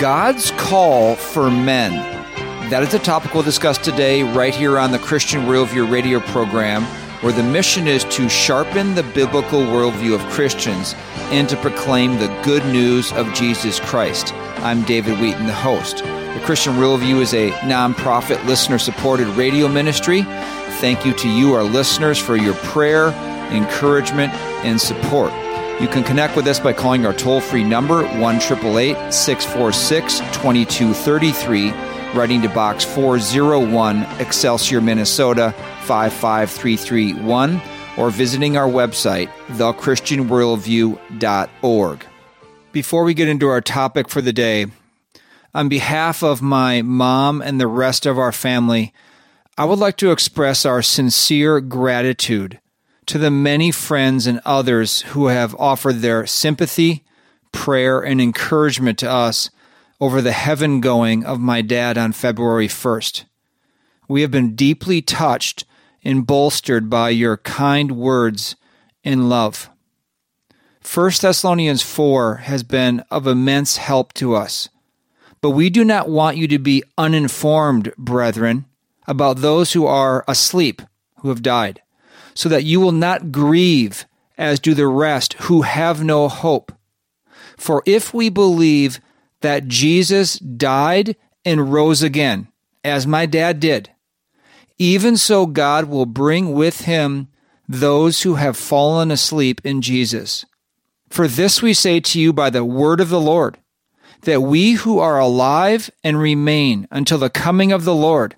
God's call for men. That is the topic we'll discuss today, right here on the Christian Worldview radio program, where the mission is to sharpen the biblical worldview of Christians and to proclaim the good news of Jesus Christ. I'm David Wheaton, the host. The Christian Worldview is a nonprofit, listener supported radio ministry. Thank you to you, our listeners, for your prayer, encouragement, and support. You can connect with us by calling our toll free number, 1 646 2233, writing to Box 401, Excelsior, Minnesota 55331, or visiting our website, thechristianworldview.org. Before we get into our topic for the day, on behalf of my mom and the rest of our family, I would like to express our sincere gratitude to the many friends and others who have offered their sympathy, prayer, and encouragement to us over the heaven going of my dad on February 1st. We have been deeply touched and bolstered by your kind words and love. 1 Thessalonians 4 has been of immense help to us. But we do not want you to be uninformed, brethren, about those who are asleep, who have died so that you will not grieve as do the rest who have no hope. For if we believe that Jesus died and rose again, as my dad did, even so God will bring with him those who have fallen asleep in Jesus. For this we say to you by the word of the Lord, that we who are alive and remain until the coming of the Lord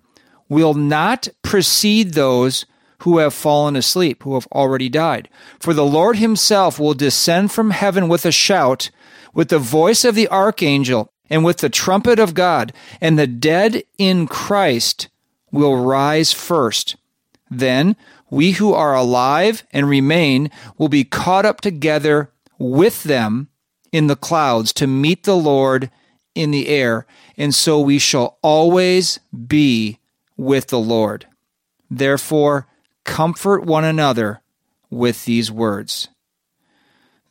will not precede those who have fallen asleep, who have already died. For the Lord himself will descend from heaven with a shout, with the voice of the archangel, and with the trumpet of God, and the dead in Christ will rise first. Then we who are alive and remain will be caught up together with them in the clouds to meet the Lord in the air, and so we shall always be with the Lord. Therefore, comfort one another with these words.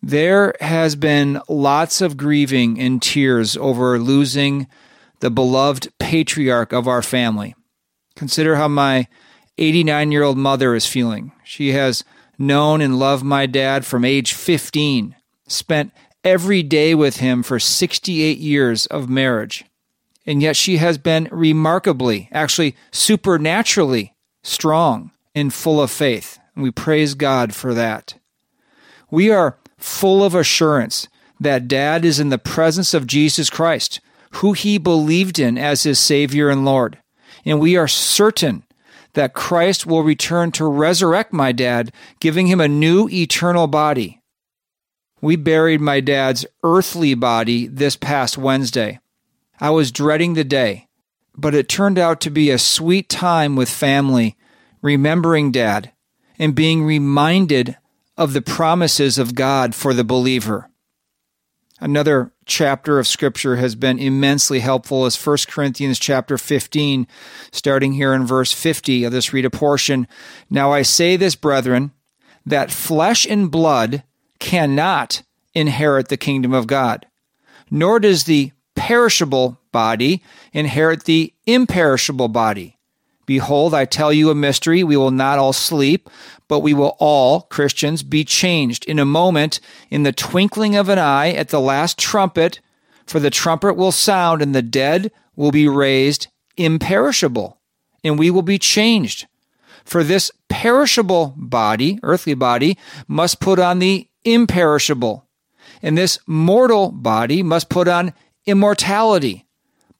There has been lots of grieving and tears over losing the beloved patriarch of our family. Consider how my 89 year old mother is feeling. She has known and loved my dad from age 15, spent every day with him for 68 years of marriage. And yet she has been remarkably, actually supernaturally strong and full of faith. And we praise God for that. We are full of assurance that Dad is in the presence of Jesus Christ, who he believed in as his Savior and Lord. And we are certain that Christ will return to resurrect my dad, giving him a new eternal body. We buried my dad's earthly body this past Wednesday. I was dreading the day, but it turned out to be a sweet time with family remembering dad, and being reminded of the promises of God for the believer. Another chapter of scripture has been immensely helpful is 1 Corinthians chapter 15, starting here in verse 50 of this read a portion. Now I say this, brethren, that flesh and blood cannot inherit the kingdom of God, nor does the perishable body inherit the imperishable body. Behold, I tell you a mystery. We will not all sleep, but we will all, Christians, be changed in a moment, in the twinkling of an eye, at the last trumpet. For the trumpet will sound, and the dead will be raised imperishable, and we will be changed. For this perishable body, earthly body, must put on the imperishable, and this mortal body must put on immortality.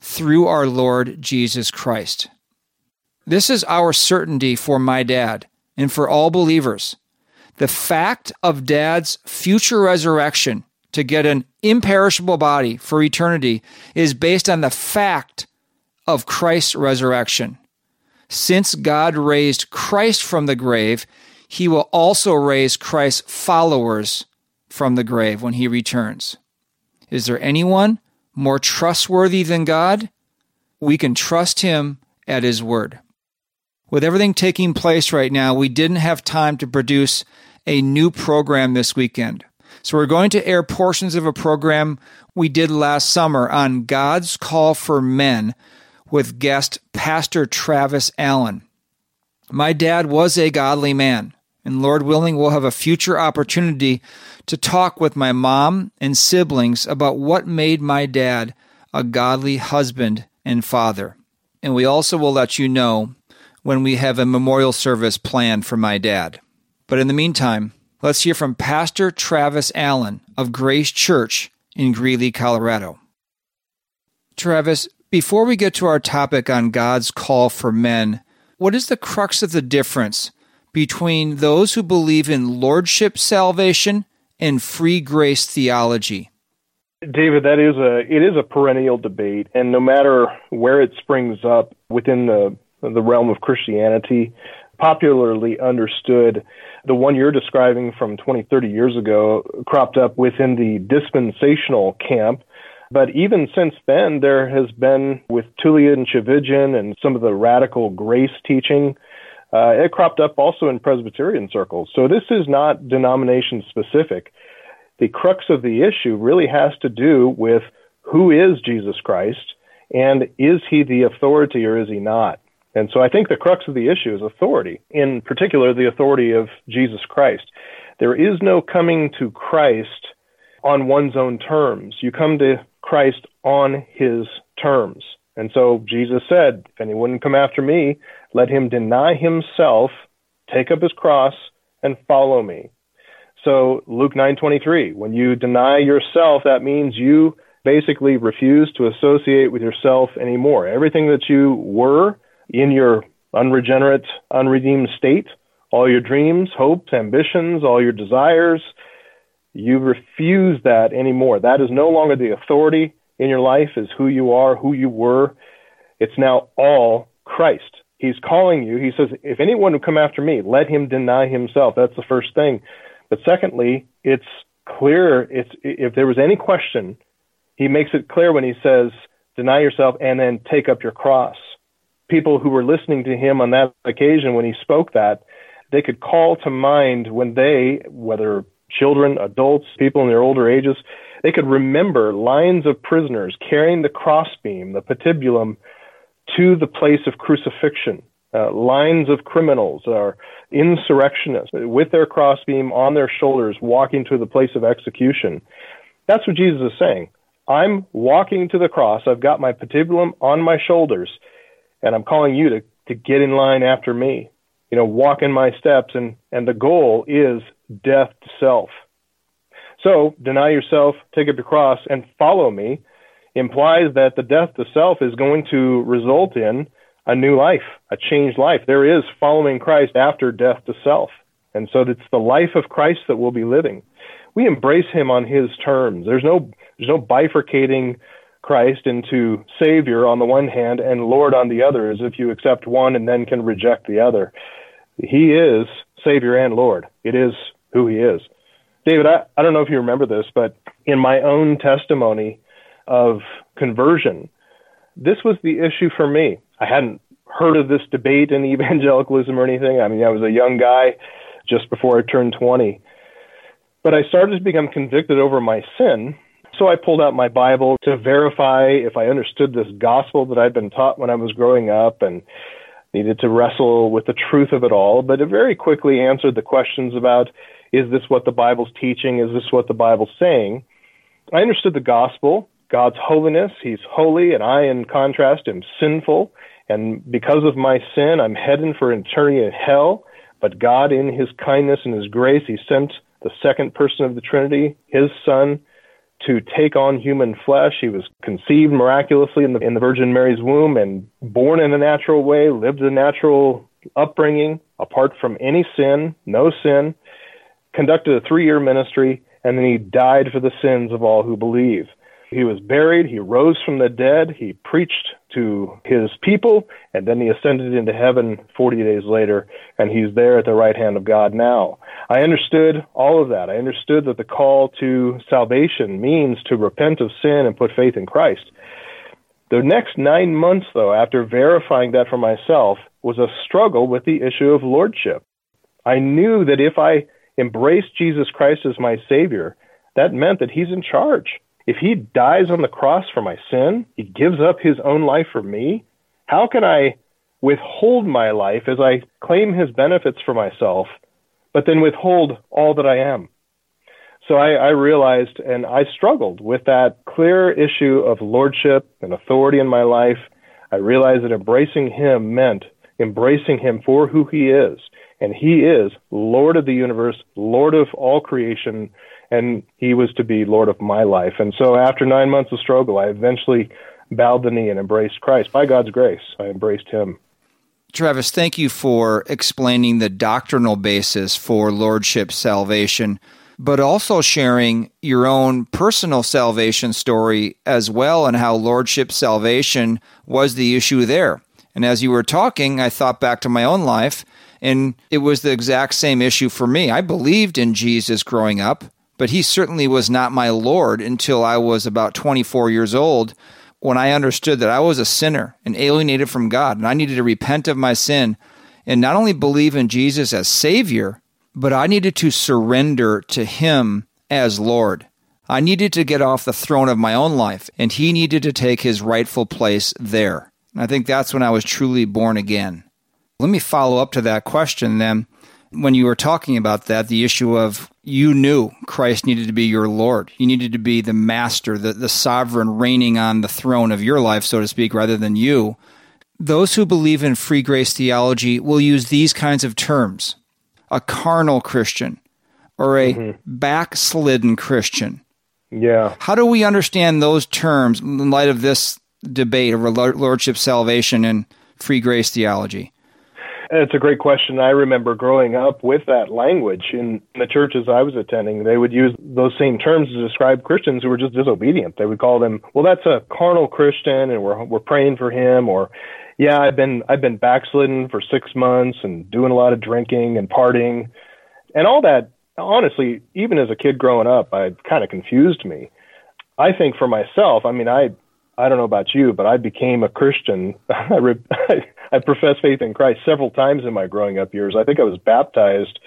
through our Lord Jesus Christ. This is our certainty for my dad and for all believers. The fact of dad's future resurrection to get an imperishable body for eternity is based on the fact of Christ's resurrection. Since God raised Christ from the grave, he will also raise Christ's followers from the grave when he returns. Is there anyone more trustworthy than God? We can trust him at his word. With everything taking place right now, we didn't have time to produce a new program this weekend. So we're going to air portions of a program we did last summer on God's Call for Men with guest Pastor Travis Allen. My dad was a godly man, and Lord willing, we'll have a future opportunity to talk with my mom and siblings about what made my dad a godly husband and father. And we also will let you know when we have a memorial service planned for my dad. But in the meantime, let's hear from Pastor Travis Allen of Grace Church in Greeley, Colorado. Travis, before we get to our topic on God's call for men, what is the crux of the difference between those who believe in lordship salvation and free grace theology? David, that is a it is a perennial debate, and no matter where it springs up within the the realm of Christianity, popularly understood, the one you're describing from 20, 30 years ago cropped up within the dispensational camp. But even since then, there has been, with Tullian Tchividjian and some of the radical grace teaching, uh, it cropped up also in Presbyterian circles. So this is not denomination specific. The crux of the issue really has to do with who is Jesus Christ and is he the authority or is he not? And so I think the crux of the issue is authority, in particular, the authority of Jesus Christ. There is no coming to Christ on one's own terms. You come to Christ on his terms. And so Jesus said, If anyone come after me, let him deny himself, take up his cross, and follow me. So Luke 9:23, when you deny yourself, that means you basically refuse to associate with yourself anymore. Everything that you were in your unregenerate, unredeemed state, all your dreams, hopes, ambitions, all your desires, you refuse that anymore. That is no longer the authority in your life, is who you are, who you were. It's now all Christ. He's calling you. He says, if anyone would come after me, let him deny himself. That's the first thing. But secondly, it's clear. It's if there was any question, he makes it clear when he says, deny yourself and then take up your cross. People who were listening to him on that occasion when he spoke that, they could call to mind when they, whether children, adults, people in their older ages, they could remember lines of prisoners carrying the crossbeam, the patibulum, to the place of crucifixion. Uh, lines of criminals or insurrectionists with their crossbeam on their shoulders walking to the place of execution. That's what Jesus is saying. I'm walking to the cross. I've got my patibulum on my shoulders, and I'm calling you to, to get in line after me. You know, walk in my steps, and, and the goal is death to self. So deny yourself, take up your cross, and follow me implies that the death to self is going to result in a new life, a changed life. There is following Christ after death to self. And so it's the life of Christ that we'll be living. We embrace him on his terms. There's no there's no bifurcating Christ into Savior on the one hand and Lord on the other, as if you accept one and then can reject the other. He is Savior and Lord. It is who he is. David, I, I don't know if you remember this, but in my own testimony of conversion, this was the issue for me. I hadn't heard of this debate in evangelicalism or anything. I mean, I was a young guy just before I turned 20. But I started to become convicted over my sin. So I pulled out my Bible to verify if I understood this gospel that I'd been taught when I was growing up and needed to wrestle with the truth of it all. But it very quickly answered the questions about is this what the Bible's teaching? Is this what the Bible's saying? I understood the gospel, God's holiness. He's holy, and I, in contrast, am sinful. And because of my sin, I'm heading for eternity in hell. But God, in His kindness and His grace, He sent the second person of the Trinity, His Son, to take on human flesh. He was conceived miraculously in the, in the Virgin Mary's womb and born in a natural way, lived a natural upbringing apart from any sin, no sin, conducted a three year ministry, and then he died for the sins of all who believe. He was buried, he rose from the dead, he preached to his people, and then he ascended into heaven 40 days later, and he's there at the right hand of God now. I understood all of that. I understood that the call to salvation means to repent of sin and put faith in Christ. The next nine months, though, after verifying that for myself, was a struggle with the issue of lordship. I knew that if I embraced Jesus Christ as my Savior, that meant that He's in charge. If He dies on the cross for my sin, He gives up His own life for me. How can I withhold my life as I claim His benefits for myself, but then withhold all that I am? So I, I realized and I struggled with that clear issue of lordship and authority in my life. I realized that embracing Him meant embracing Him for who He is. And He is Lord of the universe, Lord of all creation, and He was to be Lord of my life. And so after nine months of struggle, I eventually bowed the knee and embraced Christ. By God's grace, I embraced Him. Travis, thank you for explaining the doctrinal basis for Lordship salvation but also sharing your own personal salvation story as well and how lordship salvation was the issue there. And as you were talking, I thought back to my own life, and it was the exact same issue for me. I believed in Jesus growing up, but he certainly was not my Lord until I was about 24 years old when I understood that I was a sinner and alienated from God, and I needed to repent of my sin and not only believe in Jesus as Savior, but I needed to surrender to Him as Lord. I needed to get off the throne of my own life, and He needed to take His rightful place there. And I think that's when I was truly born again. Let me follow up to that question then. When you were talking about that, the issue of you knew Christ needed to be your Lord. You needed to be the master, the, the sovereign reigning on the throne of your life, so to speak, rather than you. Those who believe in free grace theology will use these kinds of terms a carnal Christian or a mm-hmm. backslidden Christian. Yeah. How do we understand those terms in light of this debate over lordship salvation and free grace theology? It's a great question. I remember growing up with that language in the churches I was attending. They would use those same terms to describe Christians who were just disobedient. They would call them, "Well, that's a carnal Christian, and we're we're praying for him," or yeah, I've been I've been backslidden for six months and doing a lot of drinking and partying, and all that. Honestly, even as a kid growing up, I kind of confused me. I think for myself, I mean, I I don't know about you, but I became a Christian. I, re- I professed faith in Christ several times in my growing up years. I think I was baptized.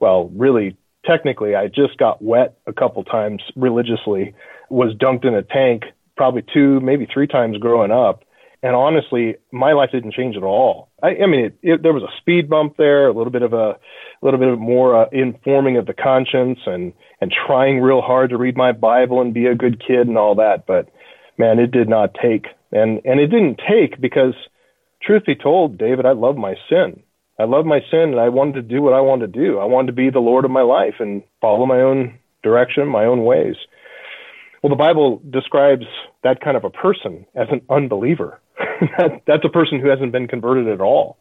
Well, really, technically, I just got wet a couple times religiously. Was dunked in a tank probably two, maybe three times growing up and honestly, my life didn't change at all. I, I mean, it, it, there was a speed bump there, a little bit of a, a little bit of more uh, informing of the conscience, and and trying real hard to read my Bible and be a good kid and all that. But man, it did not take, and and it didn't take because, truth be told, David, I love my sin. I love my sin, and I wanted to do what I wanted to do. I wanted to be the Lord of my life and follow my own direction, my own ways. Well, the Bible describes that kind of a person as an unbeliever. that, that's a person who hasn't been converted at all.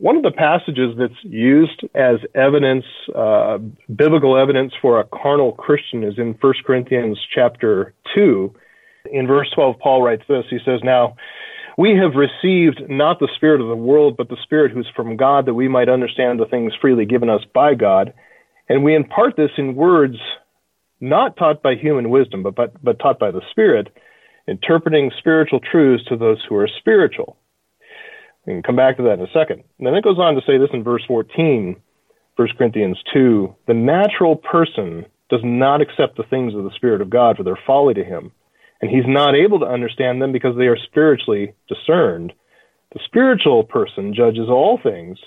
One of the passages that's used as evidence, uh, biblical evidence for a carnal Christian is in 1 Corinthians chapter 2. In verse 12, Paul writes this. He says, Now, we have received not the Spirit of the world, but the Spirit who's from God, that we might understand the things freely given us by God. And we impart this in words not taught by human wisdom, but, but, but taught by the Spirit, interpreting spiritual truths to those who are spiritual. We can come back to that in a second. And then it goes on to say this in verse 14, 1 Corinthians 2 The natural person does not accept the things of the Spirit of God, for their folly to him, and he's not able to understand them because they are spiritually discerned. The spiritual person judges all things,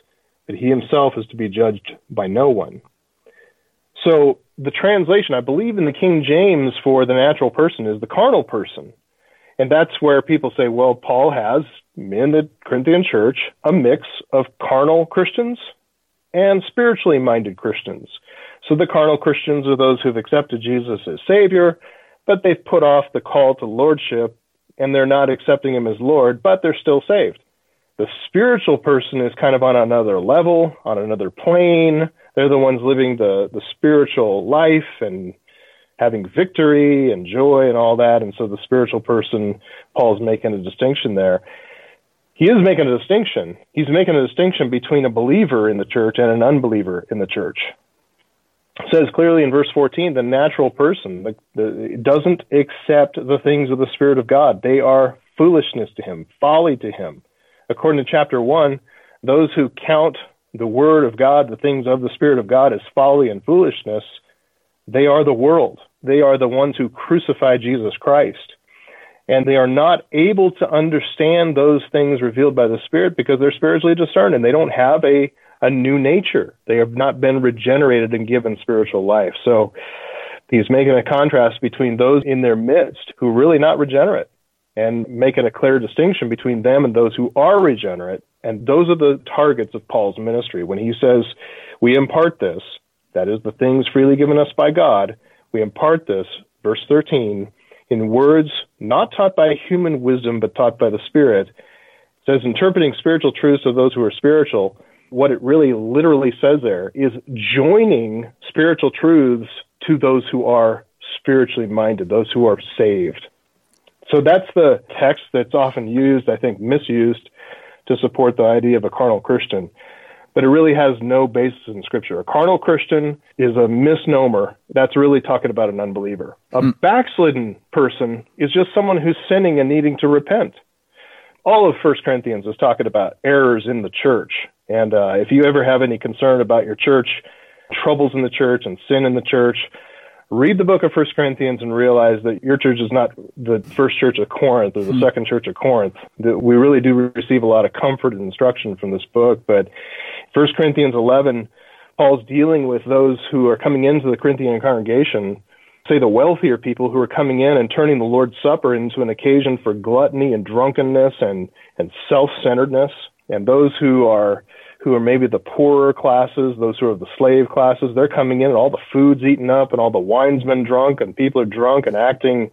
but he himself is to be judged by no one. So the translation, I believe in the King James for the natural person is the carnal person. And that's where people say, well, Paul has in the Corinthian church a mix of carnal Christians and spiritually minded Christians. So the carnal Christians are those who've accepted Jesus as Savior, but they've put off the call to lordship and they're not accepting him as Lord, but they're still saved. The spiritual person is kind of on another level, on another plane. They're the ones living the, the spiritual life and having victory and joy and all that. And so the spiritual person, Paul's making a distinction there. He is making a distinction. He's making a distinction between a believer in the church and an unbeliever in the church. Says clearly in verse 14, the natural person the, the, doesn't accept the things of the Spirit of God. They are foolishness to him, folly to him. According to chapter 1, those who count the Word of God, the things of the Spirit of God, as folly and foolishness, they are the world. They are the ones who crucify Jesus Christ. And they are not able to understand those things revealed by the Spirit because they're spiritually discerned and they don't have a, a new nature. They have not been regenerated and given spiritual life. So he's making a contrast between those in their midst who are really not regenerate and making a clear distinction between them and those who are regenerate. And those are the targets of Paul's ministry. When he says, We impart this, that is, the things freely given us by God, we impart this, verse 13, in words not taught by human wisdom, but taught by the Spirit. It says, interpreting spiritual truths of those who are spiritual. What it really literally says there is joining spiritual truths to those who are spiritually minded, those who are saved. So that's the text that's often used, I think misused, to support the idea of a carnal Christian. But it really has no basis in Scripture. A carnal Christian is a misnomer. That's really talking about an unbeliever. A mm. backslidden person is just someone who's sinning and needing to repent. All of First Corinthians is talking about errors in the church. And uh, if you ever have any concern about your church, troubles in the church and sin in the church, read the book of First Corinthians and realize that your church is not the first church of Corinth or the mm-hmm. second church of Corinth. That we really do receive a lot of comfort and instruction from this book. But First Corinthians 11, Paul's dealing with those who are coming into the Corinthian congregation. Say the wealthier people who are coming in and turning the Lord's Supper into an occasion for gluttony and drunkenness and, and self-centeredness, and those who are who are maybe the poorer classes, those who are the slave classes, they're coming in and all the food's eaten up and all the wine's been drunk and people are drunk and acting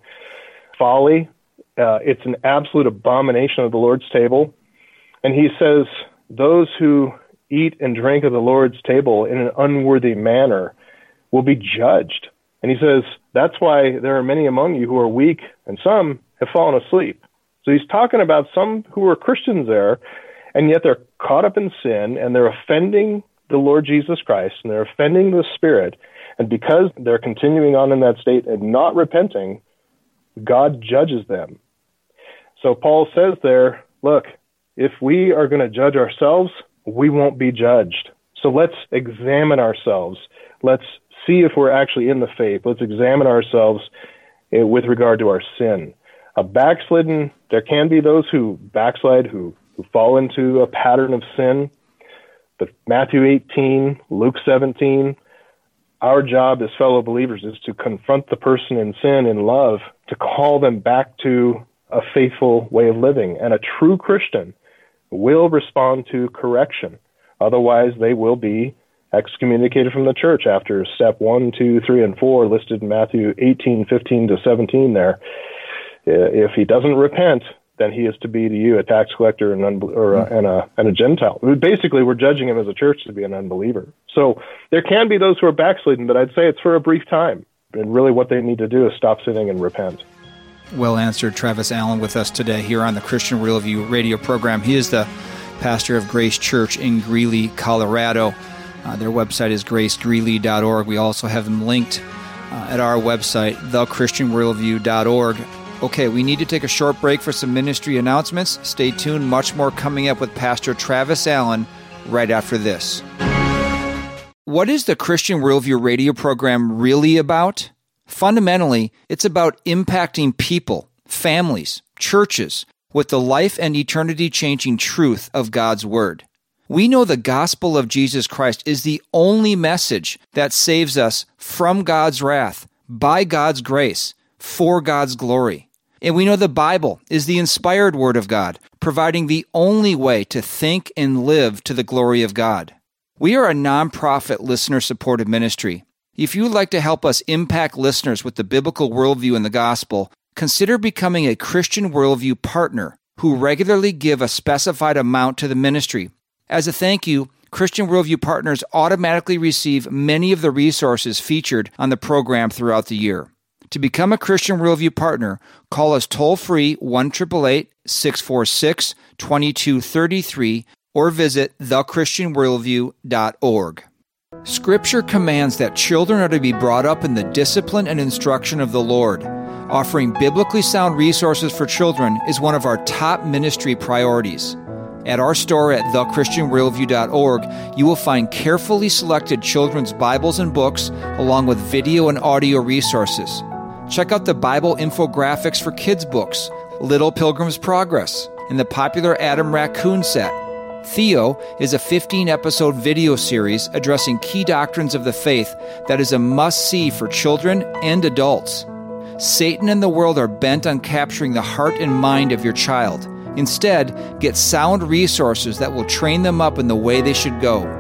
folly. Uh, it's an absolute abomination of the Lord's table. And he says, those who eat and drink of the Lord's table in an unworthy manner will be judged. And he says, that's why there are many among you who are weak and some have fallen asleep. So he's talking about some who are Christians there and yet they're caught up in sin and they're offending the Lord Jesus Christ and they're offending the Spirit. And because they're continuing on in that state and not repenting, God judges them. So Paul says there, look, if we are going to judge ourselves, we won't be judged. So let's examine ourselves. Let's see if we're actually in the faith. Let's examine ourselves eh, with regard to our sin. A backslidden, there can be those who backslide, who who fall into a pattern of sin. But Matthew 18, Luke 17, our job as fellow believers is to confront the person in sin in love, to call them back to a faithful way of living. And a true Christian will respond to correction. Otherwise, they will be excommunicated from the church after step one, two, three, and four listed in Matthew 18, 15 to 17 there. If he doesn't repent, then he is to be to you, a tax collector and, or a, and, a, and a Gentile. Basically, we're judging him as a church to be an unbeliever. So there can be those who are backsliding, but I'd say it's for a brief time. And really, what they need to do is stop sinning and repent. Well answered, Travis Allen, with us today here on the Christian Worldview radio program. He is the pastor of Grace Church in Greeley, Colorado. Uh, their website is gracegreeley.org. We also have them linked uh, at our website, thechristianworldview.org. Okay, we need to take a short break for some ministry announcements. Stay tuned, much more coming up with Pastor Travis Allen right after this. What is the Christian Worldview radio program really about? Fundamentally, it's about impacting people, families, churches with the life and eternity changing truth of God's Word. We know the gospel of Jesus Christ is the only message that saves us from God's wrath, by God's grace, for God's glory. And we know the Bible is the inspired Word of God, providing the only way to think and live to the glory of God. We are a nonprofit listener supported ministry. If you would like to help us impact listeners with the biblical worldview and the gospel, consider becoming a Christian worldview partner who regularly give a specified amount to the ministry. As a thank you, Christian Worldview partners automatically receive many of the resources featured on the program throughout the year. To become a Christian Worldview partner, call us toll free 1 646 2233 or visit thechristianworldview.org. Scripture commands that children are to be brought up in the discipline and instruction of the Lord. Offering biblically sound resources for children is one of our top ministry priorities. At our store at thechristianworldview.org, you will find carefully selected children's Bibles and books, along with video and audio resources. Check out the Bible infographics for kids' books, Little Pilgrim's Progress, and the popular Adam Raccoon set. Theo is a 15 episode video series addressing key doctrines of the faith that is a must see for children and adults. Satan and the world are bent on capturing the heart and mind of your child. Instead, get sound resources that will train them up in the way they should go.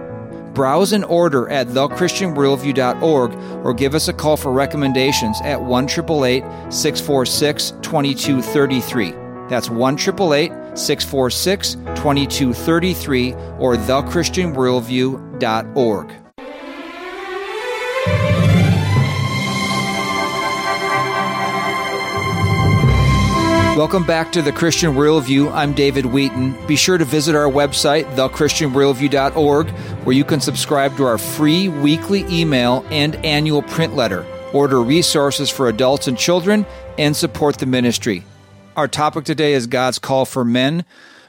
Browse and order at thechristianworldview.org or give us a call for recommendations at 1 646 2233. That's 1 646 2233 or thechristianworldview.org. Welcome back to the Christian Worldview. I'm David Wheaton. Be sure to visit our website, thechristianworldview.org, where you can subscribe to our free weekly email and annual print letter, order resources for adults and children, and support the ministry. Our topic today is God's call for men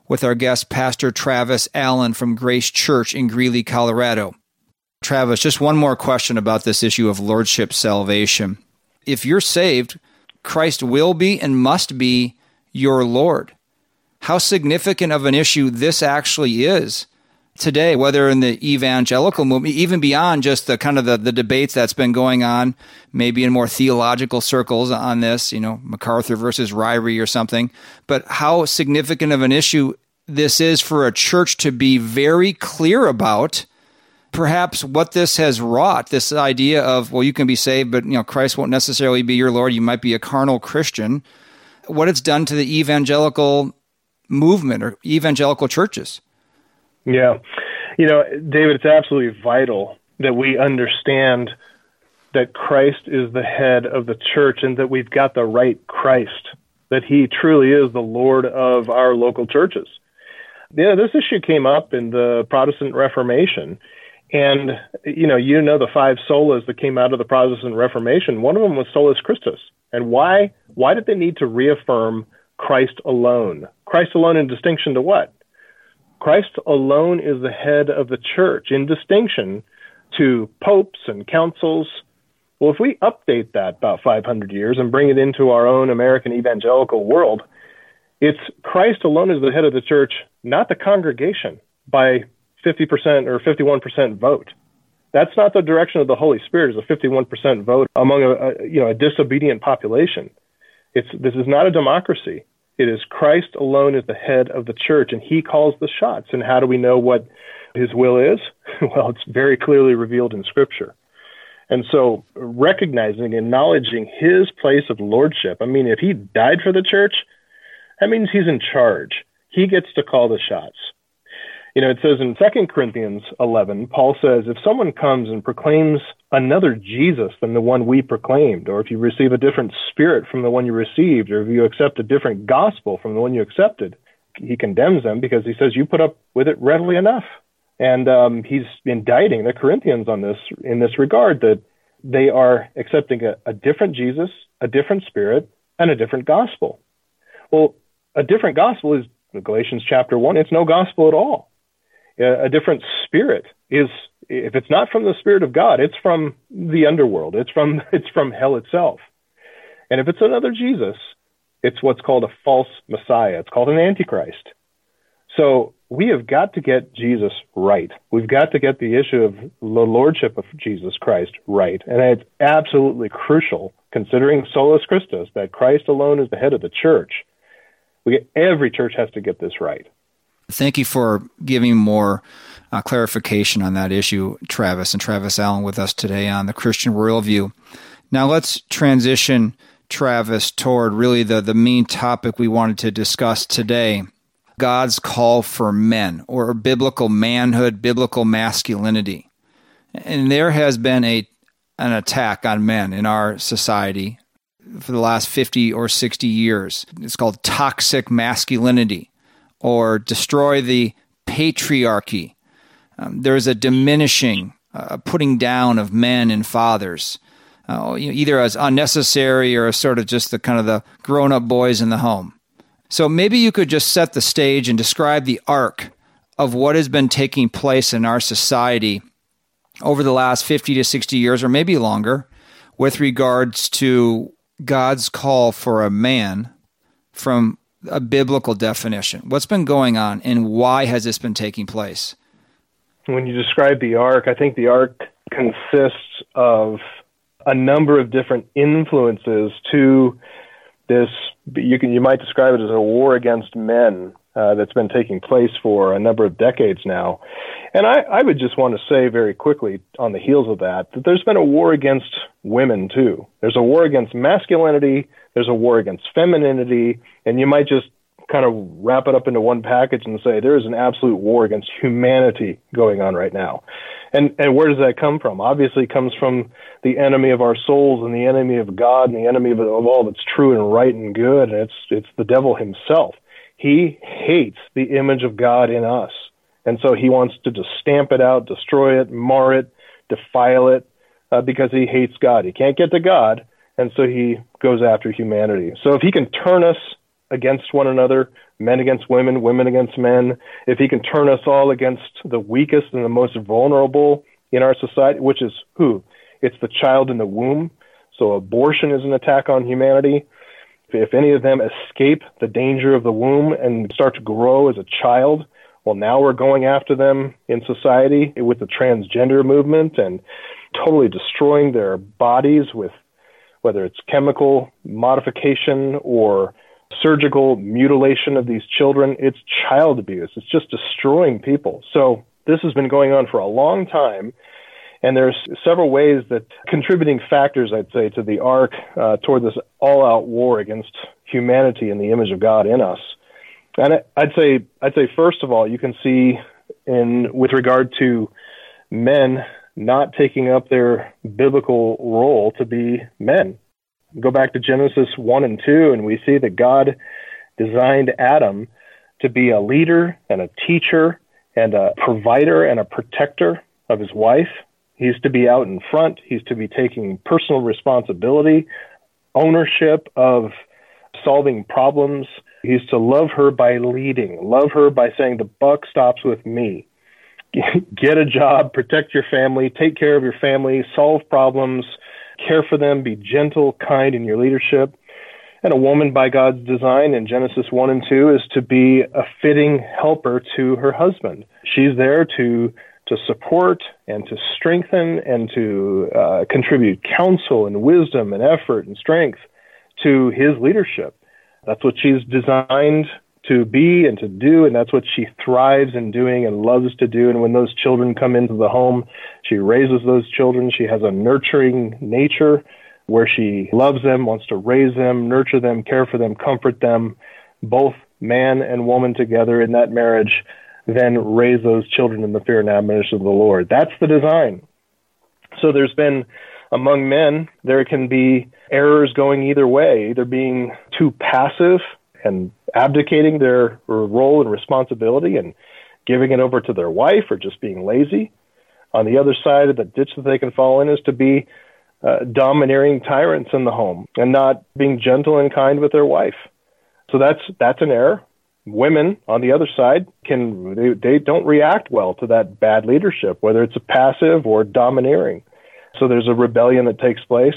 with our guest, Pastor Travis Allen from Grace Church in Greeley, Colorado. Travis, just one more question about this issue of lordship salvation. If you're saved, Christ will be and must be your Lord. How significant of an issue this actually is today, whether in the evangelical movement, even beyond just the kind of the, the debates that's been going on, maybe in more theological circles on this, you know, MacArthur versus Ryrie or something, but how significant of an issue this is for a church to be very clear about perhaps what this has wrought this idea of well you can be saved but you know Christ won't necessarily be your lord. You might be a carnal christian. What it's done to the evangelical movement or evangelical churches. Yeah. You know david it's absolutely vital that we understand that Christ is the head of the church and that we've got the right Christ that he truly is the lord of our local churches. Yeah, this issue came up in the Protestant Reformation. And you know, you know the five solas that came out of the Protestant Reformation. One of them was solus Christus. And why? Why did they need to reaffirm Christ alone? Christ alone in distinction to what? Christ alone is the head of the church in distinction to popes and councils. Well, if we update that about 500 years and bring it into our own American evangelical world, it's Christ alone is the head of the church, not the congregation by 50% or 51% vote. That's not the direction of the Holy Spirit. Is a 51% vote among a, a you know a disobedient population. It's this is not a democracy. It is Christ alone is the head of the church, and He calls the shots. And how do we know what His will is? well, it's very clearly revealed in Scripture. And so, recognizing, acknowledging His place of lordship. I mean, if He died for the church, that means He's in charge. He gets to call the shots. You know, it says in 2 Corinthians 11, Paul says, if someone comes and proclaims another Jesus than the one we proclaimed, or if you receive a different spirit from the one you received, or if you accept a different gospel from the one you accepted, he condemns them because he says you put up with it readily enough. And um, he's indicting the Corinthians on this in this regard that they are accepting a, a different Jesus, a different spirit, and a different gospel. Well, a different gospel is Galatians chapter 1, it's no gospel at all a different spirit is if it's not from the spirit of God, it's from the underworld. It's from it's from hell itself. And if it's another Jesus, it's what's called a false messiah. It's called an antichrist. So we have got to get Jesus right. We've got to get the issue of the lordship of Jesus Christ right. And it's absolutely crucial, considering solus Christus, that Christ alone is the head of the church. We every church has to get this right. Thank you for giving more uh, clarification on that issue, Travis, and Travis Allen with us today on the Christian Worldview. Now let's transition, Travis, toward really the, the main topic we wanted to discuss today. God's call for men or biblical manhood, biblical masculinity. And there has been a an attack on men in our society for the last 50 or 60 years. It's called toxic masculinity or destroy the patriarchy. Um, there's a diminishing, uh, putting down of men and fathers, uh, either as unnecessary or as sort of just the kind of the grown up boys in the home. So maybe you could just set the stage and describe the arc of what has been taking place in our society over the last 50 to 60 years, or maybe longer, with regards to God's call for a man from a biblical definition. What's been going on and why has this been taking place? When you describe the arc, I think the arc consists of a number of different influences to this you can you might describe it as a war against men uh, that's been taking place for a number of decades now. And I, I would just want to say very quickly on the heels of that that there's been a war against women too. There's a war against masculinity, there's a war against femininity, and you might just kind of wrap it up into one package and say there is an absolute war against humanity going on right now. And and where does that come from? Obviously, it comes from the enemy of our souls and the enemy of God and the enemy of, of all that's true and right and good. And it's it's the devil himself. He hates the image of God in us, and so he wants to just stamp it out, destroy it, mar it, defile it, uh, because he hates God. He can't get to God, and so he goes after humanity. So if he can turn us against one another, men against women, women against men, if he can turn us all against the weakest and the most vulnerable in our society, which is who? It's the child in the womb. So abortion is an attack on humanity. If any of them escape the danger of the womb and start to grow as a child, well, now we're going after them in society with the transgender movement and totally destroying their bodies with whether it's chemical modification or surgical mutilation of these children. It's child abuse. It's just destroying people. So this has been going on for a long time. And there's several ways that contributing factors, I'd say, to the arc uh, toward this all-out war against humanity and the image of God in us. And I'd say, I'd say, first of all, you can see in with regard to men not taking up their biblical role to be men go back to Genesis 1 and 2, and we see that God designed Adam to be a leader and a teacher and a provider and a protector of his wife. He's to be out in front, he's to be taking personal responsibility, ownership of solving problems. He's to love her by leading, love her by saying, The buck stops with me. Get a job, protect your family, take care of your family, solve problems, care for them, be gentle, kind in your leadership. And a woman by God's design in Genesis 1 and 2 is to be a fitting helper to her husband. She's there to to support and to strengthen and to uh, contribute counsel and wisdom and effort and strength to his leadership. That's what she's designed to be and to do, and that's what she thrives in doing and loves to do. And when those children come into the home, she raises those children. She has a nurturing nature where she loves them, wants to raise them, nurture them, care for them, comfort them, both man and woman together in that marriage, then raise those children in the fear and admonition of the Lord. That's the design. So there's been among men, there can be errors going either way, either being too passive and abdicating their role and responsibility and giving it over to their wife or just being lazy. On the other side of the ditch that they can fall in is to be uh, domineering tyrants in the home and not being gentle and kind with their wife. So that's that's an error. Women on the other side can they, they don't react well to that bad leadership, whether it's a passive or domineering. So there's a rebellion that takes place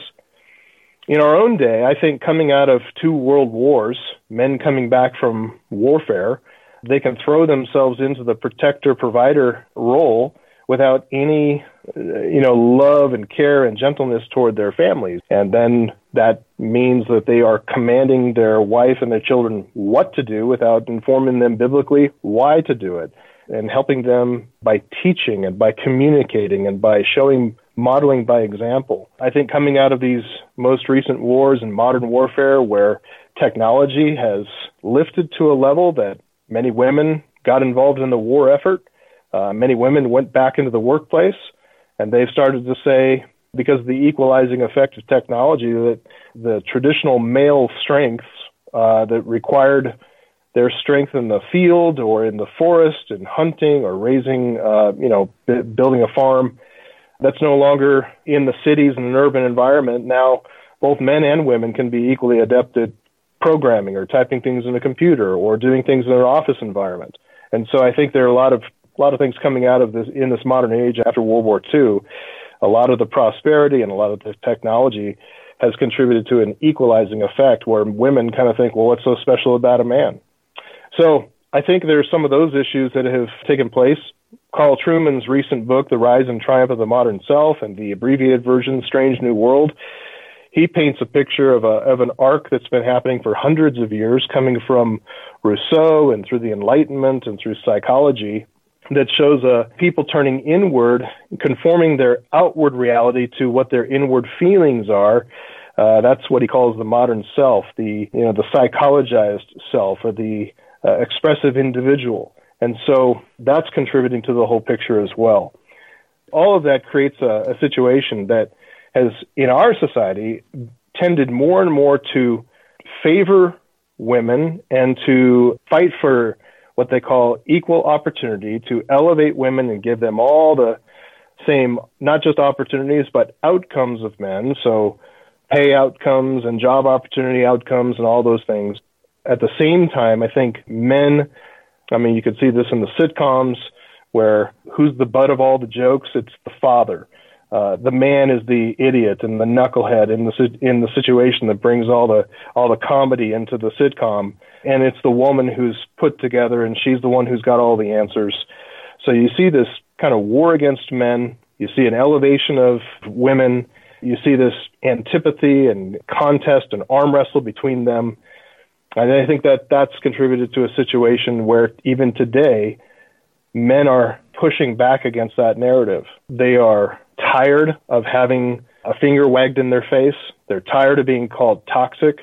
in our own day, I think coming out of two world wars, men coming back from warfare, they can throw themselves into the protector provider role without any uh, you know love and care and gentleness toward their families. And then that means that they are commanding their wife and their children what to do without informing them biblically why to do it and helping them by teaching and by communicating and by showing modeling by example. I think coming out of these most recent wars and modern warfare where technology has lifted to a level that Many women got involved in the war effort. Uh, many women went back into the workplace, and they've started to say, because of the equalizing effect of technology, that the traditional male strengths uh, that required their strength in the field or in the forest and hunting or raising, uh, you know, b- building a farm, that's no longer in the cities and an urban environment. Now, both men and women can be equally adept at programming or typing things in a computer or doing things in an office environment. And so I think there are a lot of a lot of things coming out of this in this modern age after World War II. A lot of the prosperity and a lot of the technology has contributed to an equalizing effect where women kind of think, well, what's so special about a man? So I think there's some of those issues that have taken place. Carl Trueman's recent book, The Rise and Triumph of the Modern Self, and the abbreviated version, Strange New World, he paints a picture of, a, of an arc that's been happening for hundreds of years, coming from Rousseau and through the Enlightenment and through psychology, that shows uh, people turning inward, conforming their outward reality to what their inward feelings are. Uh, that's what he calls the modern self, the you know the psychologized self, or the uh, expressive individual. And so that's contributing to the whole picture as well. All of that creates a, a situation that has, in our society, tended more and more to favor women and to fight for what they call equal opportunity, to elevate women and give them all the same, not just opportunities, but outcomes of men. So, pay outcomes and job opportunity outcomes and all those things. At the same time, I think men, I mean, you could see this in the sitcoms where who's the butt of all the jokes? It's the father. Uh, the man is the idiot and the knucklehead in the in the situation that brings all the all the comedy into the sitcom, and it's the woman who's put together and she's the one who's got all the answers. So you see this kind of war against men. You see an elevation of women. You see this antipathy and contest and arm wrestle between them. And I think that that's contributed to a situation where even today, men are pushing back against that narrative. They are tired of having a finger wagged in their face. They're tired of being called toxic.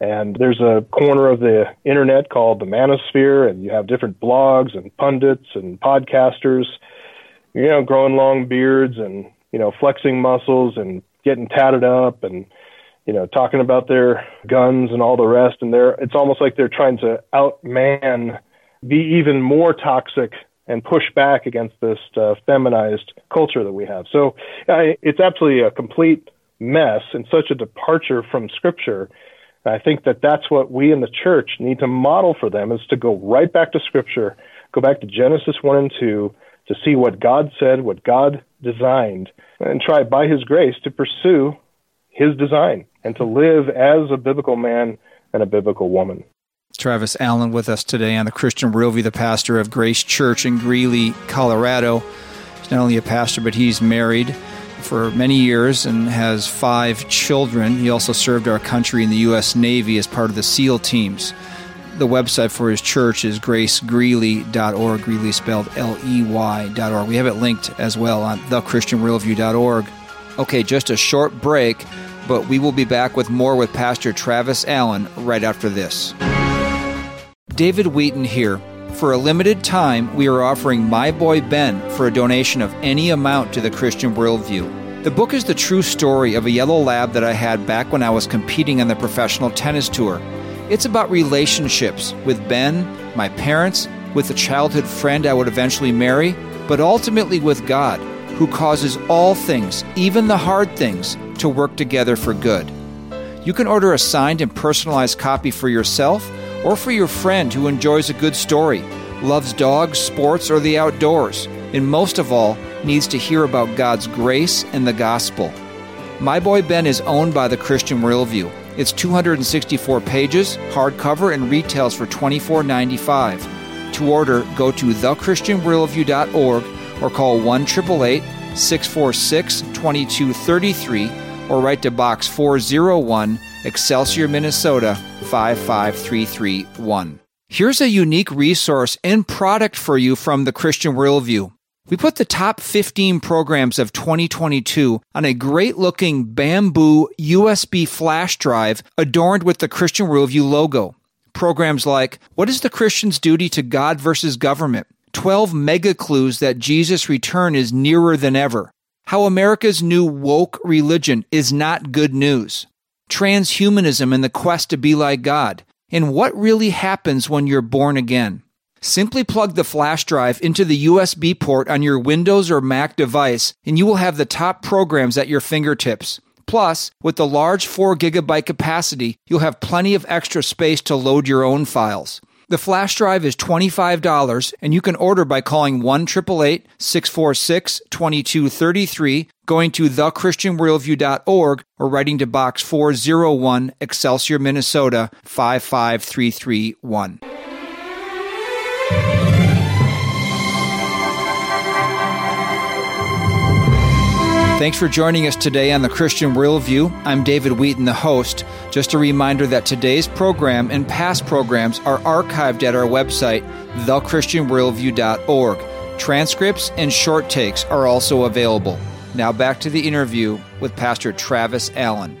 And there's a corner of the internet called the manosphere, and you have different blogs and pundits and podcasters, you know, growing long beards and, you know, flexing muscles and getting tatted up and, you know, talking about their guns and all the rest. And they're, it's almost like they're trying to outman, be even more toxic and push back against this uh, feminized culture that we have. So uh, it's absolutely a complete mess and such a departure from Scripture. I think that that's what we in the church need to model for them is to go right back to Scripture, go back to Genesis 1 and 2 to see what God said, what God designed, and try by His grace to pursue His design and to live as a biblical man and a biblical woman. Travis Allen with us today on the Christian Worldview, the pastor of Grace Church in Greeley, Colorado. He's not only a pastor, but he's married for many years and has five children. He also served our country in the U.S. Navy as part of the SEAL teams. The website for his church is gracegreeley.org, Greeley spelled L E Y.org. We have it linked as well on thechristianworldview.org. Okay, just a short break, but we will be back with more with Pastor Travis Allen right after this. David Wheaton here. For a limited time, we are offering My Boy Ben for a donation of any amount to the Christian Worldview. The book is the true story of a yellow lab that I had back when I was competing on the professional tennis tour. It's about relationships with Ben, my parents, with a childhood friend I would eventually marry, but ultimately with God, who causes all things, even the hard things, to work together for good. You can order a signed and personalized copy for yourself or for your friend who enjoys a good story, loves dogs, sports, or the outdoors, and most of all, needs to hear about God's grace and the gospel. My Boy Ben is owned by the Christian Worldview. It's 264 pages, hardcover, and retails for $24.95. To order, go to thechristianworldview.org or call 1 888 646 2233 or write to Box 401, Excelsior, Minnesota 55331. Here's a unique resource and product for you from the Christian Worldview. We put the top 15 programs of 2022 on a great looking bamboo USB flash drive adorned with the Christian Worldview logo. Programs like What is the Christian's Duty to God versus Government? 12 mega clues that Jesus' return is nearer than ever. How America's new woke religion is not good news. Transhumanism and the quest to be like God. And what really happens when you're born again. Simply plug the flash drive into the USB port on your Windows or Mac device, and you will have the top programs at your fingertips. Plus, with the large 4 gigabyte capacity, you'll have plenty of extra space to load your own files. The flash drive is $25 and you can order by calling 1 646 2233, going to thechristianworldview.org, or writing to Box 401, Excelsior, Minnesota 55331. Thanks for joining us today on the Christian Worldview. I'm David Wheaton, the host. Just a reminder that today's program and past programs are archived at our website, thechristianworldview.org. Transcripts and short takes are also available. Now back to the interview with Pastor Travis Allen.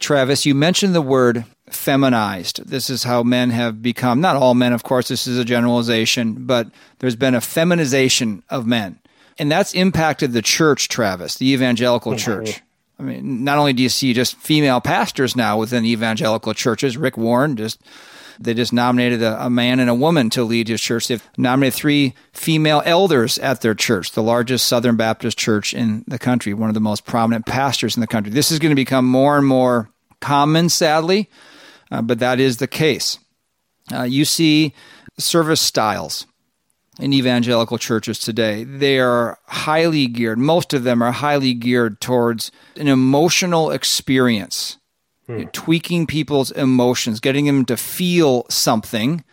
Travis, you mentioned the word feminized. This is how men have become, not all men, of course, this is a generalization, but there's been a feminization of men. And that's impacted the church, Travis, the evangelical mm-hmm. church. I mean, not only do you see just female pastors now within the evangelical churches, Rick Warren just they just nominated a, a, man and a woman to lead his church. They've nominated three female elders at their church, the largest Southern Baptist church in the country, one of the most prominent pastors in the country. This is going to become more and more common, sadly, uh, but that is the case. Uh, you see service styles in evangelical churches today. They are highly geared, most of them are highly geared towards an emotional experience, hmm. you know, tweaking people's emotions, getting them to feel something.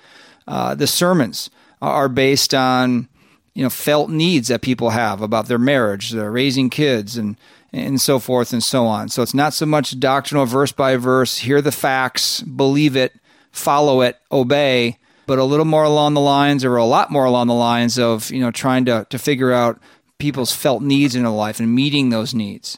Uh, the sermons are based on you know felt needs that people have about their marriage, their raising kids, and and so forth and so on. So it's not so much doctrinal verse by verse. Hear the facts, believe it, follow it, obey but a little more along the lines, or a lot more along the lines of you know trying to to figure out people's felt needs in their life and meeting those needs.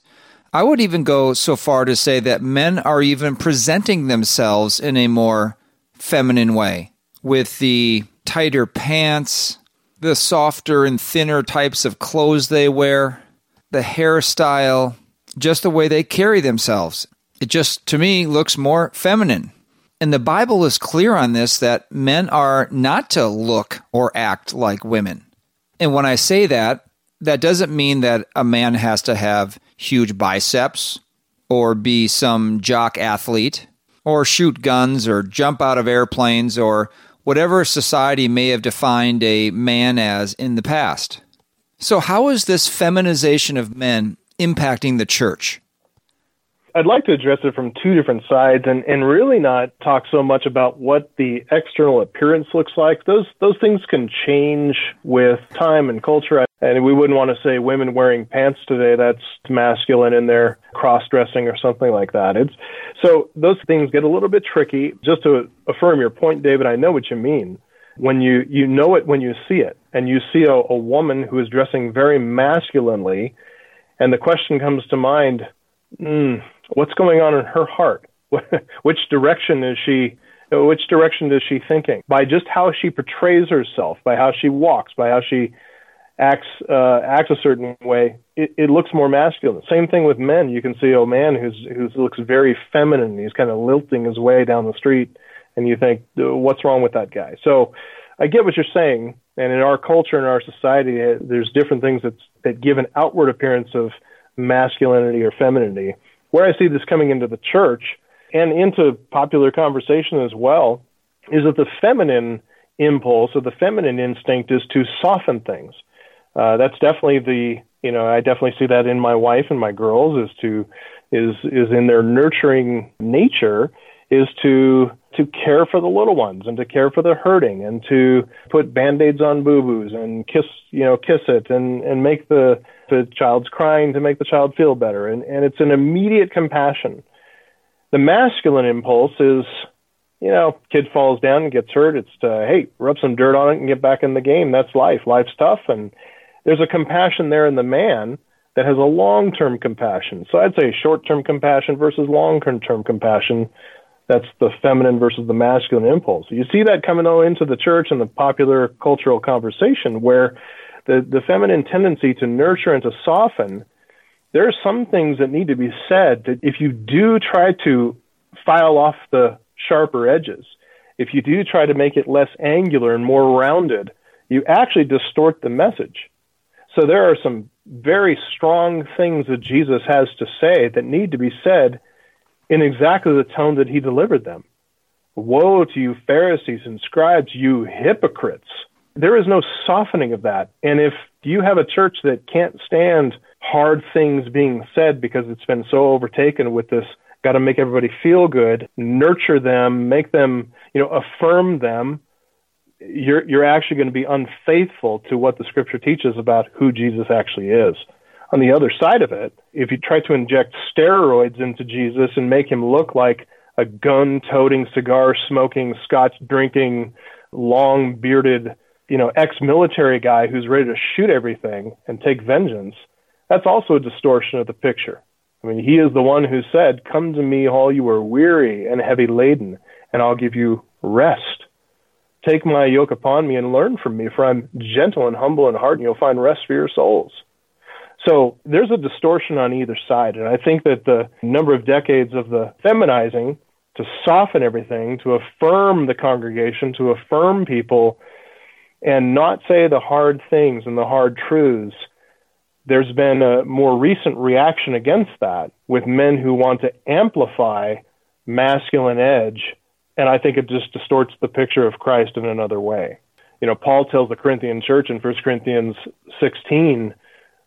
I would even go so far to say that men are even presenting themselves in a more feminine way with the tighter pants, the softer and thinner types of clothes they wear, the hairstyle, just the way they carry themselves. It just, to me, looks more feminine. And the Bible is clear on this that men are not to look or act like women. And when I say that, that doesn't mean that a man has to have huge biceps or be some jock athlete or shoot guns or jump out of airplanes or whatever society may have defined a man as in the past. So, how is this feminization of men impacting the church? I'd like to address it from two different sides and, and really not talk so much about what the external appearance looks like. Those those things can change with time and culture. And we wouldn't want to say women wearing pants today, that's masculine and they're cross dressing or something like that. It's so those things get a little bit tricky. Just to affirm your point, David, I know what you mean. When you, you know it when you see it, and you see a, a woman who is dressing very masculinely, and the question comes to mind, mm, what's going on in her heart? which direction is she? Which direction is she thinking? By just how she portrays herself, by how she walks, by how she acts uh, acts a certain way, it, it looks more masculine. Same thing with men. You can see a man who's who looks very feminine. He's kind of lilting his way down the street, and you think, what's wrong with that guy? So, I get what you're saying. And in our culture, in our society, there's different things that that give an outward appearance of masculinity or femininity. Where I see this coming into the church and into popular conversation as well is that the feminine impulse or the feminine instinct is to soften things. Uh, that's definitely the you know I definitely see that in my wife and my girls is to is is in their nurturing nature is to to care for the little ones and to care for the hurting and to put band-aids on boo-boos and kiss you know kiss it and and make the the child's crying to make the child feel better. And and it's an immediate compassion. The masculine impulse is you know kid falls down and gets hurt. It's to hey rub some dirt on it and get back in the game. That's life. Life's tough. And there's a compassion there in the man that has a long-term compassion. So i'd say short-term compassion versus long-term compassion. That's the feminine versus the masculine impulse. You see that coming into the church and the popular cultural conversation where the, the feminine tendency to nurture and to soften, there are some things that need to be said that if you do try to file off the sharper edges, if you do try to make it less angular and more rounded, you actually distort the message. So there are some very strong things that Jesus has to say that need to be said in exactly the tone that he delivered them. Woe to you, Pharisees and scribes, you hypocrites. There is no softening of that. And if you have a church that can't stand hard things being said because it's been so overtaken with this got to make everybody feel good, nurture them, make them, you know, affirm them, you're you're actually going to be unfaithful to what the scripture teaches about who Jesus actually is. On the other side of it, if you try to inject steroids into Jesus and make him look like a gun toting, cigar smoking, scotch drinking, long bearded, you know, ex military guy who's ready to shoot everything and take vengeance, that's also a distortion of the picture. I mean, he is the one who said, Come to me, all you are weary and heavy laden, and I'll give you rest. Take my yoke upon me and learn from me, for I'm gentle and humble in heart, and you'll find rest for your souls. So there's a distortion on either side. And I think that the number of decades of the feminizing to soften everything, to affirm the congregation, to affirm people, and not say the hard things and the hard truths, there's been a more recent reaction against that with men who want to amplify masculine edge and I think it just distorts the picture of Christ in another way. You know, Paul tells the Corinthian church in 1 Corinthians 16,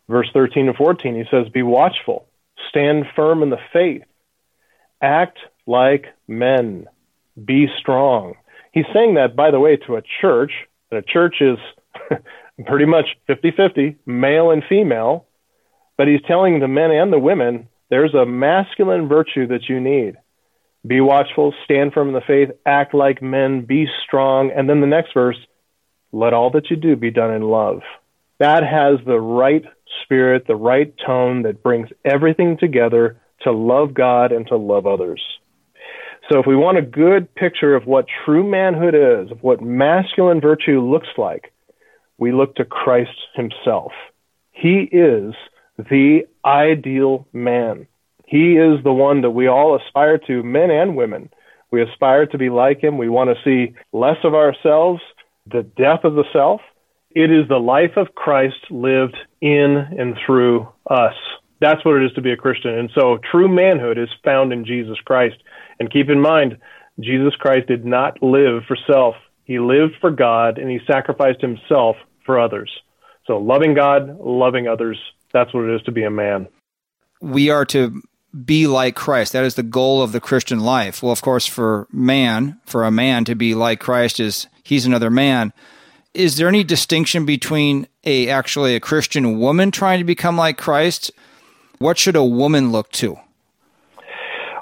verse 13 and 14, he says, Be watchful, stand firm in the faith, act like men, be strong. He's saying that, by the way, to a church, and a church is pretty much 50 50, male and female, but he's telling the men and the women there's a masculine virtue that you need. Be watchful, stand firm in the faith, act like men, be strong. And then the next verse, let all that you do be done in love. That has the right spirit, the right tone that brings everything together to love God and to love others. So if we want a good picture of what true manhood is, of what masculine virtue looks like, we look to Christ himself. He is the ideal man. He is the one that we all aspire to, men and women. We aspire to be like him. We want to see less of ourselves, the death of the self. It is the life of Christ lived in and through us. That's what it is to be a Christian. And so true manhood is found in Jesus Christ. And keep in mind, Jesus Christ did not live for self. He lived for God and he sacrificed himself for others. So loving God, loving others, that's what it is to be a man. We are to be like Christ. That is the goal of the Christian life. Well, of course, for man, for a man to be like Christ is he's another man. Is there any distinction between a actually a Christian woman trying to become like Christ? What should a woman look to?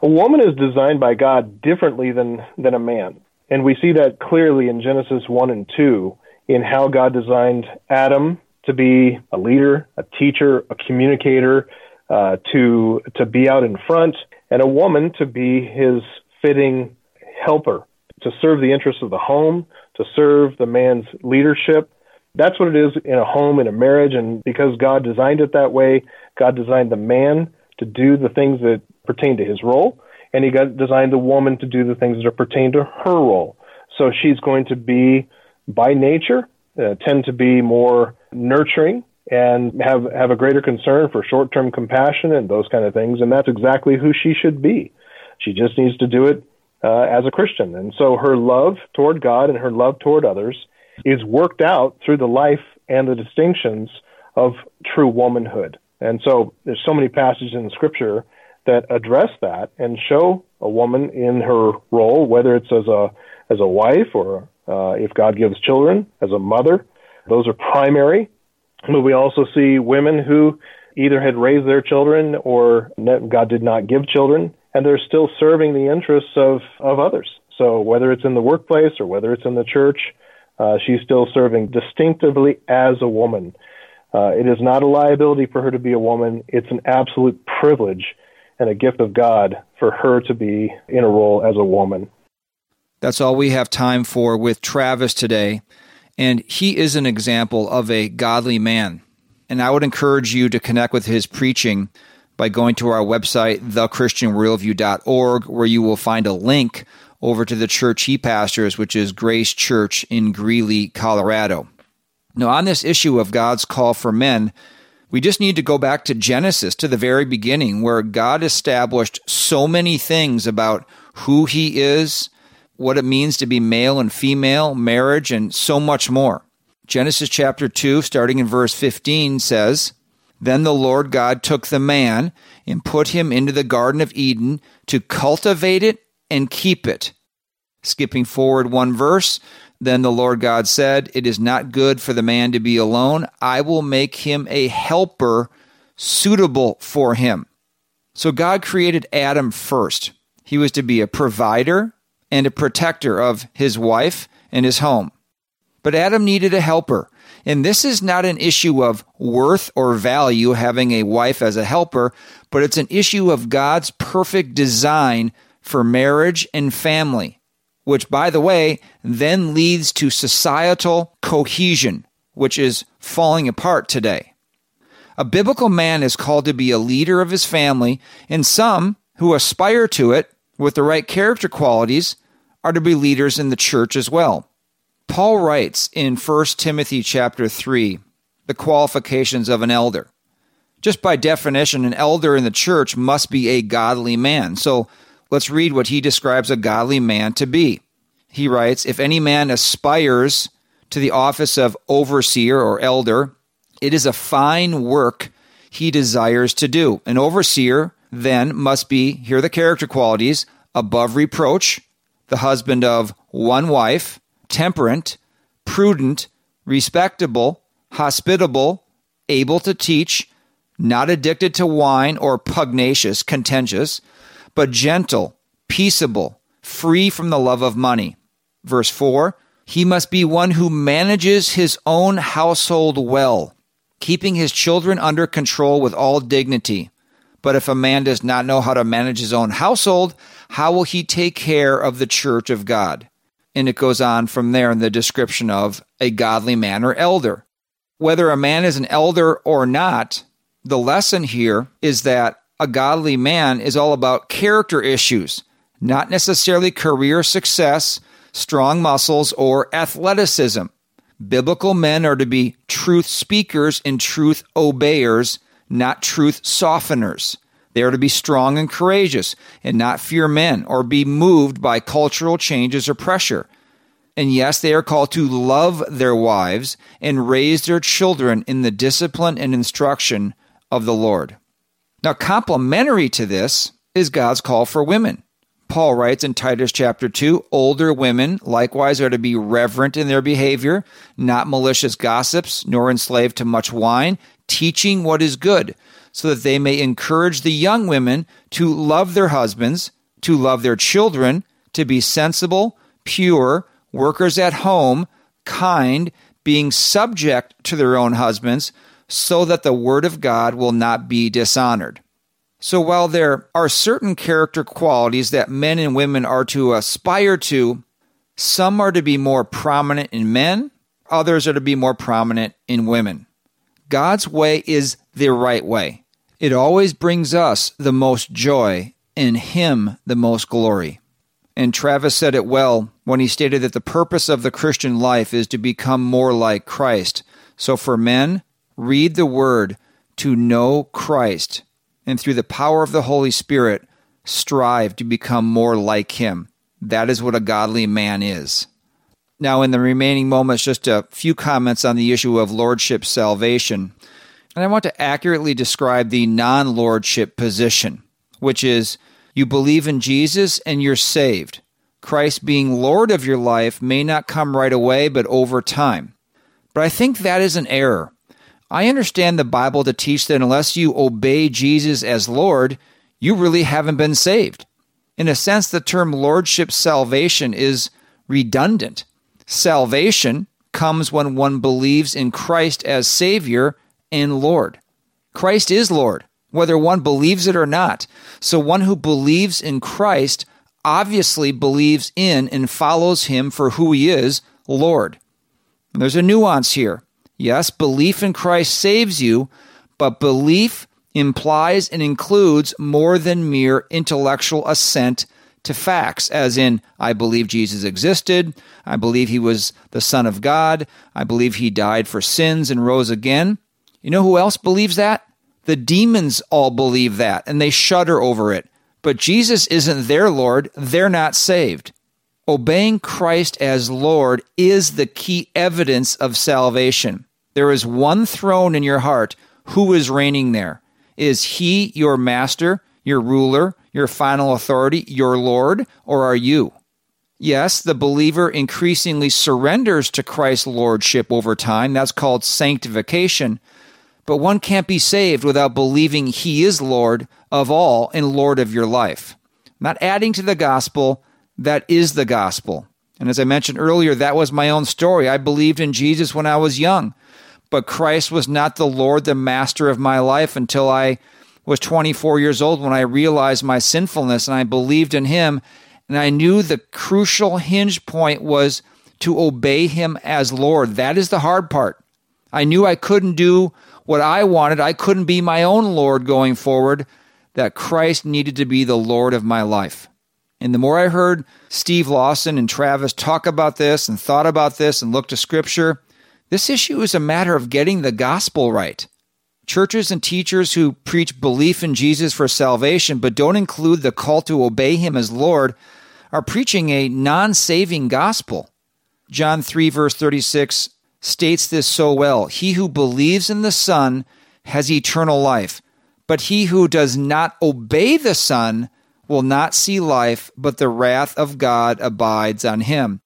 A woman is designed by God differently than than a man. And we see that clearly in Genesis 1 and 2 in how God designed Adam to be a leader, a teacher, a communicator, uh, to to be out in front, and a woman to be his fitting helper, to serve the interests of the home, to serve the man's leadership. That's what it is in a home, in a marriage, and because God designed it that way, God designed the man to do the things that pertain to his role, and He got designed the woman to do the things that are pertain to her role. So she's going to be, by nature, uh, tend to be more nurturing and have have a greater concern for short-term compassion and those kind of things and that's exactly who she should be. She just needs to do it uh, as a christian. And so her love toward god and her love toward others is worked out through the life and the distinctions of true womanhood. And so there's so many passages in scripture that address that and show a woman in her role whether it's as a as a wife or uh, if god gives children as a mother those are primary but we also see women who either had raised their children or God did not give children, and they're still serving the interests of, of others. So whether it's in the workplace or whether it's in the church, uh, she's still serving distinctively as a woman. Uh, it is not a liability for her to be a woman. It's an absolute privilege and a gift of God for her to be in a role as a woman. That's all we have time for with Travis today. And he is an example of a godly man. And I would encourage you to connect with his preaching by going to our website, thechristianworldview.org, where you will find a link over to the church he pastors, which is Grace Church in Greeley, Colorado. Now, on this issue of God's call for men, we just need to go back to Genesis, to the very beginning, where God established so many things about who he is, what it means to be male and female, marriage, and so much more. Genesis chapter 2, starting in verse 15, says, Then the Lord God took the man and put him into the Garden of Eden to cultivate it and keep it. Skipping forward one verse, then the Lord God said, It is not good for the man to be alone. I will make him a helper suitable for him. So God created Adam first. He was to be a provider and a protector of his wife and his home. But Adam needed a helper. And this is not an issue of worth or value having a wife as a helper, but it's an issue of God's perfect design for marriage and family, which, by the way, then leads to societal cohesion, which is falling apart today. A biblical man is called to be a leader of his family, and some who aspire to it with the right character qualities are to be leaders in the church as well. Paul writes in 1 Timothy chapter 3 the qualifications of an elder. Just by definition, an elder in the church must be a godly man. So let's read what he describes a godly man to be. He writes If any man aspires to the office of overseer or elder, it is a fine work he desires to do. An overseer then must be, here are the character qualities, above reproach, the husband of one wife temperate, prudent, respectable, hospitable, able to teach, not addicted to wine or pugnacious, contentious, but gentle, peaceable, free from the love of money. Verse 4 He must be one who manages his own household well, keeping his children under control with all dignity. But if a man does not know how to manage his own household, how will he take care of the church of God? And it goes on from there in the description of a godly man or elder. Whether a man is an elder or not, the lesson here is that a godly man is all about character issues, not necessarily career success, strong muscles, or athleticism. Biblical men are to be truth speakers and truth obeyers, not truth softeners. They are to be strong and courageous and not fear men or be moved by cultural changes or pressure. And yes, they are called to love their wives and raise their children in the discipline and instruction of the Lord. Now, complementary to this is God's call for women. Paul writes in Titus chapter 2 older women likewise are to be reverent in their behavior, not malicious gossips, nor enslaved to much wine, teaching what is good so that they may encourage the young women to love their husbands, to love their children, to be sensible, pure, workers at home, kind, being subject to their own husbands, so that the word of God will not be dishonored. So while there are certain character qualities that men and women are to aspire to, some are to be more prominent in men, others are to be more prominent in women. God's way is the right way. It always brings us the most joy and Him the most glory. And Travis said it well when he stated that the purpose of the Christian life is to become more like Christ. So for men, read the Word to know Christ, and through the power of the Holy Spirit, strive to become more like Him. That is what a godly man is. Now, in the remaining moments, just a few comments on the issue of lordship salvation. And I want to accurately describe the non lordship position, which is you believe in Jesus and you're saved. Christ being Lord of your life may not come right away, but over time. But I think that is an error. I understand the Bible to teach that unless you obey Jesus as Lord, you really haven't been saved. In a sense, the term lordship salvation is redundant. Salvation comes when one believes in Christ as Savior and Lord. Christ is Lord. whether one believes it or not. So one who believes in Christ obviously believes in and follows him for who he is, Lord. And there's a nuance here. Yes, belief in Christ saves you, but belief implies and includes more than mere intellectual assent to facts, as in, I believe Jesus existed, I believe he was the Son of God, I believe he died for sins and rose again. You know who else believes that? The demons all believe that, and they shudder over it. But Jesus isn't their Lord, they're not saved. Obeying Christ as Lord is the key evidence of salvation. There is one throne in your heart. Who is reigning there? Is he your master, your ruler, your final authority, your Lord, or are you? Yes, the believer increasingly surrenders to Christ's lordship over time. That's called sanctification. But one can't be saved without believing he is Lord of all and Lord of your life. Not adding to the gospel, that is the gospel. And as I mentioned earlier, that was my own story. I believed in Jesus when I was young, but Christ was not the Lord, the master of my life until I was 24 years old when I realized my sinfulness and I believed in him. And I knew the crucial hinge point was to obey him as Lord. That is the hard part. I knew I couldn't do what I wanted. I couldn't be my own Lord going forward, that Christ needed to be the Lord of my life. And the more I heard Steve Lawson and Travis talk about this and thought about this and looked to Scripture, this issue is a matter of getting the gospel right. Churches and teachers who preach belief in Jesus for salvation but don't include the call to obey him as Lord are preaching a non saving gospel. John 3, verse 36 states this so well He who believes in the Son has eternal life, but he who does not obey the Son will not see life, but the wrath of God abides on him.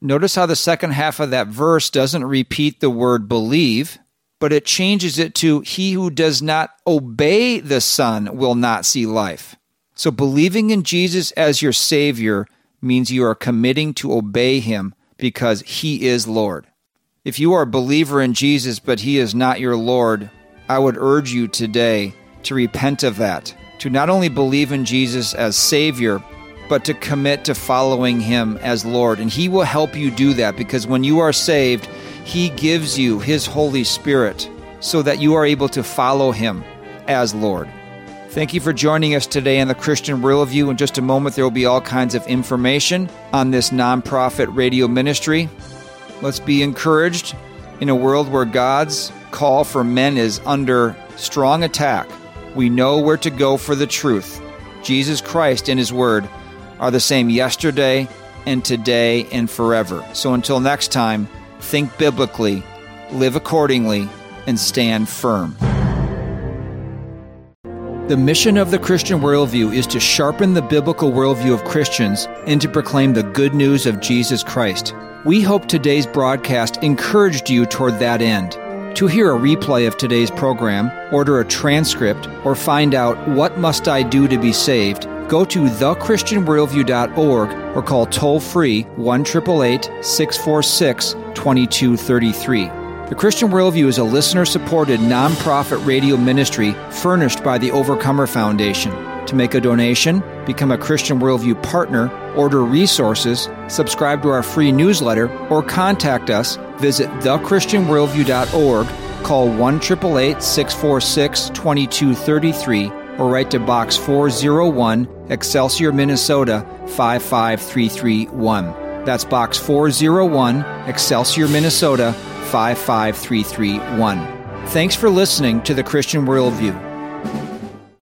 Notice how the second half of that verse doesn't repeat the word believe, but it changes it to he who does not obey the Son will not see life. So believing in Jesus as your Savior means you are committing to obey him because he is Lord. If you are a believer in Jesus but he is not your Lord, I would urge you today to repent of that, to not only believe in Jesus as Savior, but to commit to following him as Lord. And he will help you do that because when you are saved, he gives you His Holy Spirit so that you are able to follow Him as Lord. Thank you for joining us today in the Christian Worldview. In just a moment, there will be all kinds of information on this nonprofit radio ministry. Let's be encouraged in a world where God's call for men is under strong attack. We know where to go for the truth. Jesus Christ and His Word are the same yesterday and today and forever. So until next time, think biblically, live accordingly, and stand firm. The mission of the Christian worldview is to sharpen the biblical worldview of Christians and to proclaim the good news of Jesus Christ. We hope today's broadcast encouraged you toward that end. To hear a replay of today's program, order a transcript, or find out what must I do to be saved, go to thechristianworldview.org or call toll free 1 646 2233. The Christian Worldview is a listener supported nonprofit radio ministry furnished by the Overcomer Foundation. To make a donation, become a Christian Worldview partner, order resources, subscribe to our free newsletter, or contact us, visit thechristianworldview.org, call 1 646 2233, or write to Box 401, Excelsior, Minnesota 55331. That's Box 401, Excelsior, Minnesota 55331. Thanks for listening to the Christian Worldview.